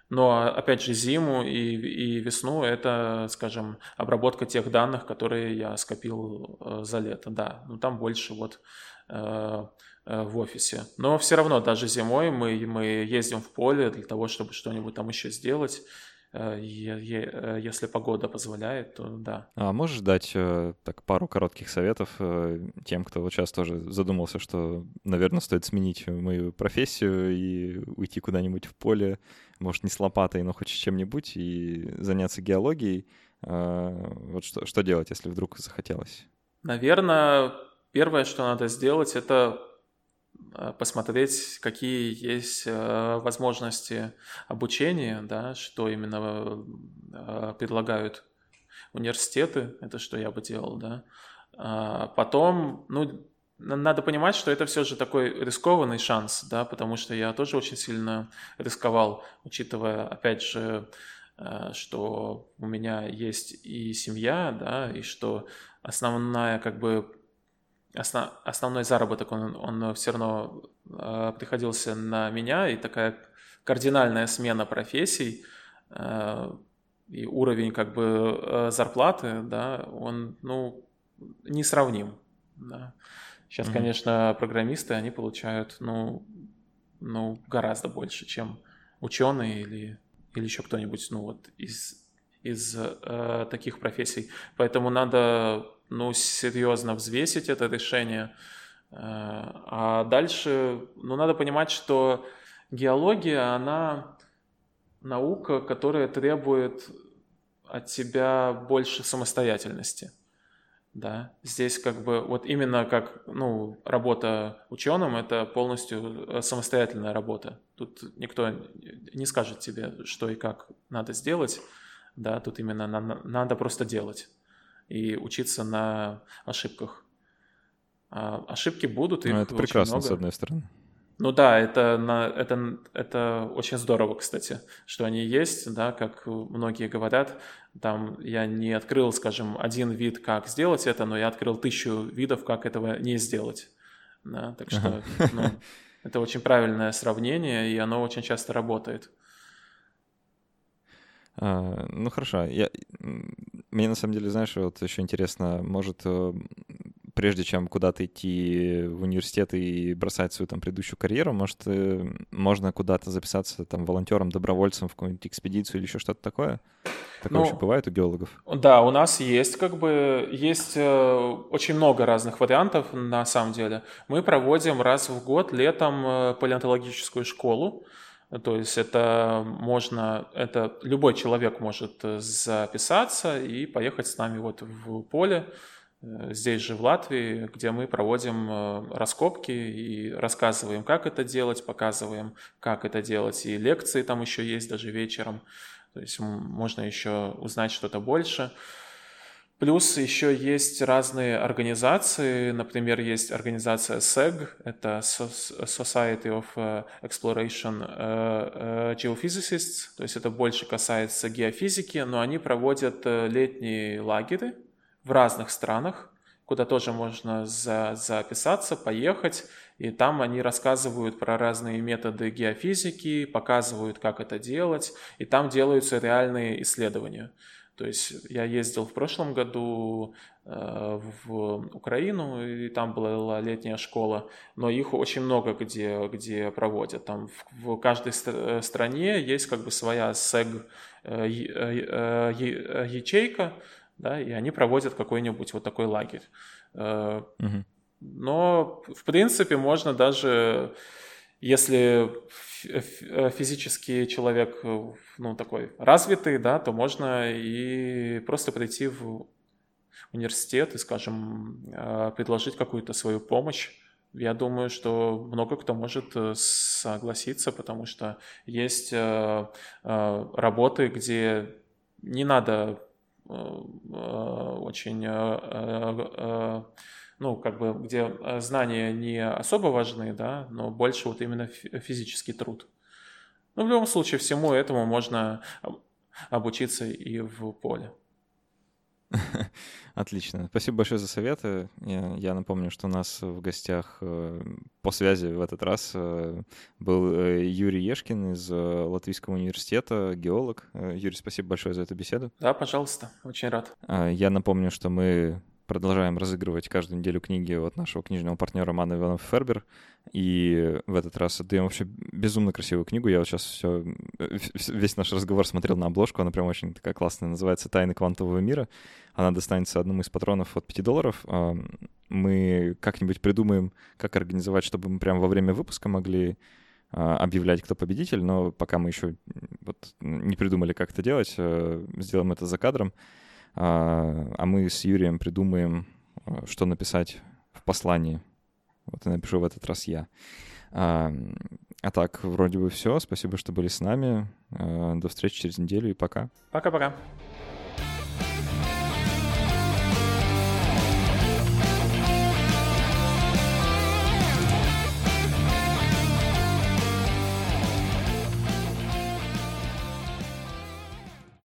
Но, опять же, зиму и, и весну – это, скажем, обработка тех данных, которые я скопил э, за лето, да. Ну, там больше вот э, э, в офисе. Но все равно даже зимой мы, мы ездим в поле для того, чтобы что-нибудь там еще сделать. Э, э, если погода позволяет, то да. А можешь дать э, так пару коротких советов тем, кто вот сейчас тоже задумался, что, наверное, стоит сменить мою профессию и уйти куда-нибудь в поле, может, не с лопатой, но хоть чем-нибудь, и заняться геологией. Вот что, что делать, если вдруг захотелось? Наверное, первое, что надо сделать, это посмотреть, какие есть э, возможности обучения, да, что именно э, предлагают университеты, это что я бы делал, да. А потом, ну, надо понимать, что это все же такой рискованный шанс, да, потому что я тоже очень сильно рисковал, учитывая, опять же, что у меня есть и семья, да, и что основная как бы основ, основной заработок, он, он все равно э, приходился на меня, и такая кардинальная смена профессий э, и уровень как бы э, зарплаты, да, он, ну, несравним, да. Сейчас, mm-hmm. конечно, программисты, они получают, ну, ну, гораздо больше, чем ученые или, или еще кто-нибудь, ну, вот из, из э, таких профессий. Поэтому надо ну, серьезно взвесить это решение. Э, а дальше, ну, надо понимать, что геология, она наука, которая требует от тебя больше самостоятельности. Да, здесь как бы вот именно как ну, работа ученым это полностью э, самостоятельная работа. Тут никто не скажет тебе, что и как надо сделать. Да, тут именно надо, надо просто делать и учиться на ошибках. А ошибки будут, их ну, это прекрасно, много. с одной стороны. Ну да, это, на, это, это очень здорово, кстати, что они есть, да, как многие говорят. Там я не открыл, скажем, один вид, как сделать это, но я открыл тысячу видов, как этого не сделать. Да, так что ну, это очень правильное сравнение, и оно очень часто работает. А, ну хорошо, я, мне на самом деле, знаешь, вот еще интересно, может, э, прежде чем куда-то идти в университет и бросать свою там предыдущую карьеру, может, э, можно куда-то записаться там волонтером, добровольцем в какую-нибудь экспедицию или еще что-то такое? Такое ну, вообще бывает у геологов? Да, у нас есть как бы, есть э, очень много разных вариантов на самом деле. Мы проводим раз в год летом э, палеонтологическую школу, то есть это можно, это любой человек может э, записаться и поехать с нами вот в поле, э, здесь же в Латвии, где мы проводим э, раскопки и рассказываем, как это делать, показываем, как это делать. И лекции там еще есть даже вечером. То есть можно еще узнать что-то больше. Плюс еще есть разные организации, например, есть организация SEG, это Society of э, Exploration э, э, Geophysicists, то есть это больше касается геофизики, но они проводят летние лагеры в разных странах, куда тоже можно за, записаться, поехать, и там они рассказывают про разные методы геофизики, показывают, как это делать, и там делаются реальные исследования. То есть я ездил в прошлом году э, в Украину, и там была летняя школа, но их очень много где, где проводят. Там в, в каждой ст- стране есть как бы своя СЭГ э, э, э, ячейка, да, и они проводят какой-нибудь вот такой лагерь. Э, угу. Но, в принципе, можно даже, если Э, физически человек, э, ну, такой развитый, да, то можно и просто прийти в университет и, скажем, э, предложить какую-то свою помощь. Я думаю, что много кто может согласиться, потому что есть работы, где не надо очень ну, как бы, где знания не особо важны, да, но больше вот именно физический труд. Но в любом случае всему этому можно обучиться и в поле. Отлично. Спасибо большое за советы. Я, я напомню, что у нас в гостях э, по связи в этот раз э, был э, Юрий Ешкин из Латвийского университета, геолог. Юрий, спасибо большое за эту беседу. Да, пожалуйста. Очень рад. Я напомню, что мы продолжаем разыгрывать каждую неделю книги от нашего книжного партнера Мана Иванов Фербер. И в этот раз отдаем вообще безумно красивую книгу. Я вот сейчас все, весь наш разговор смотрел на обложку. Она прям очень такая классная. Называется «Тайны квантового мира». Она достанется одному из патронов от 5 долларов. Мы как-нибудь придумаем, как организовать, чтобы мы прямо во время выпуска могли а, объявлять, кто победитель, но пока мы еще вот не придумали, как это делать, э, сделаем это за кадром. А, а мы с Юрием придумаем, а, что написать в послании. Вот и напишу в этот раз я. А, а так, вроде бы все. Спасибо, что были с нами. До встречи через неделю и пока. Пока-пока.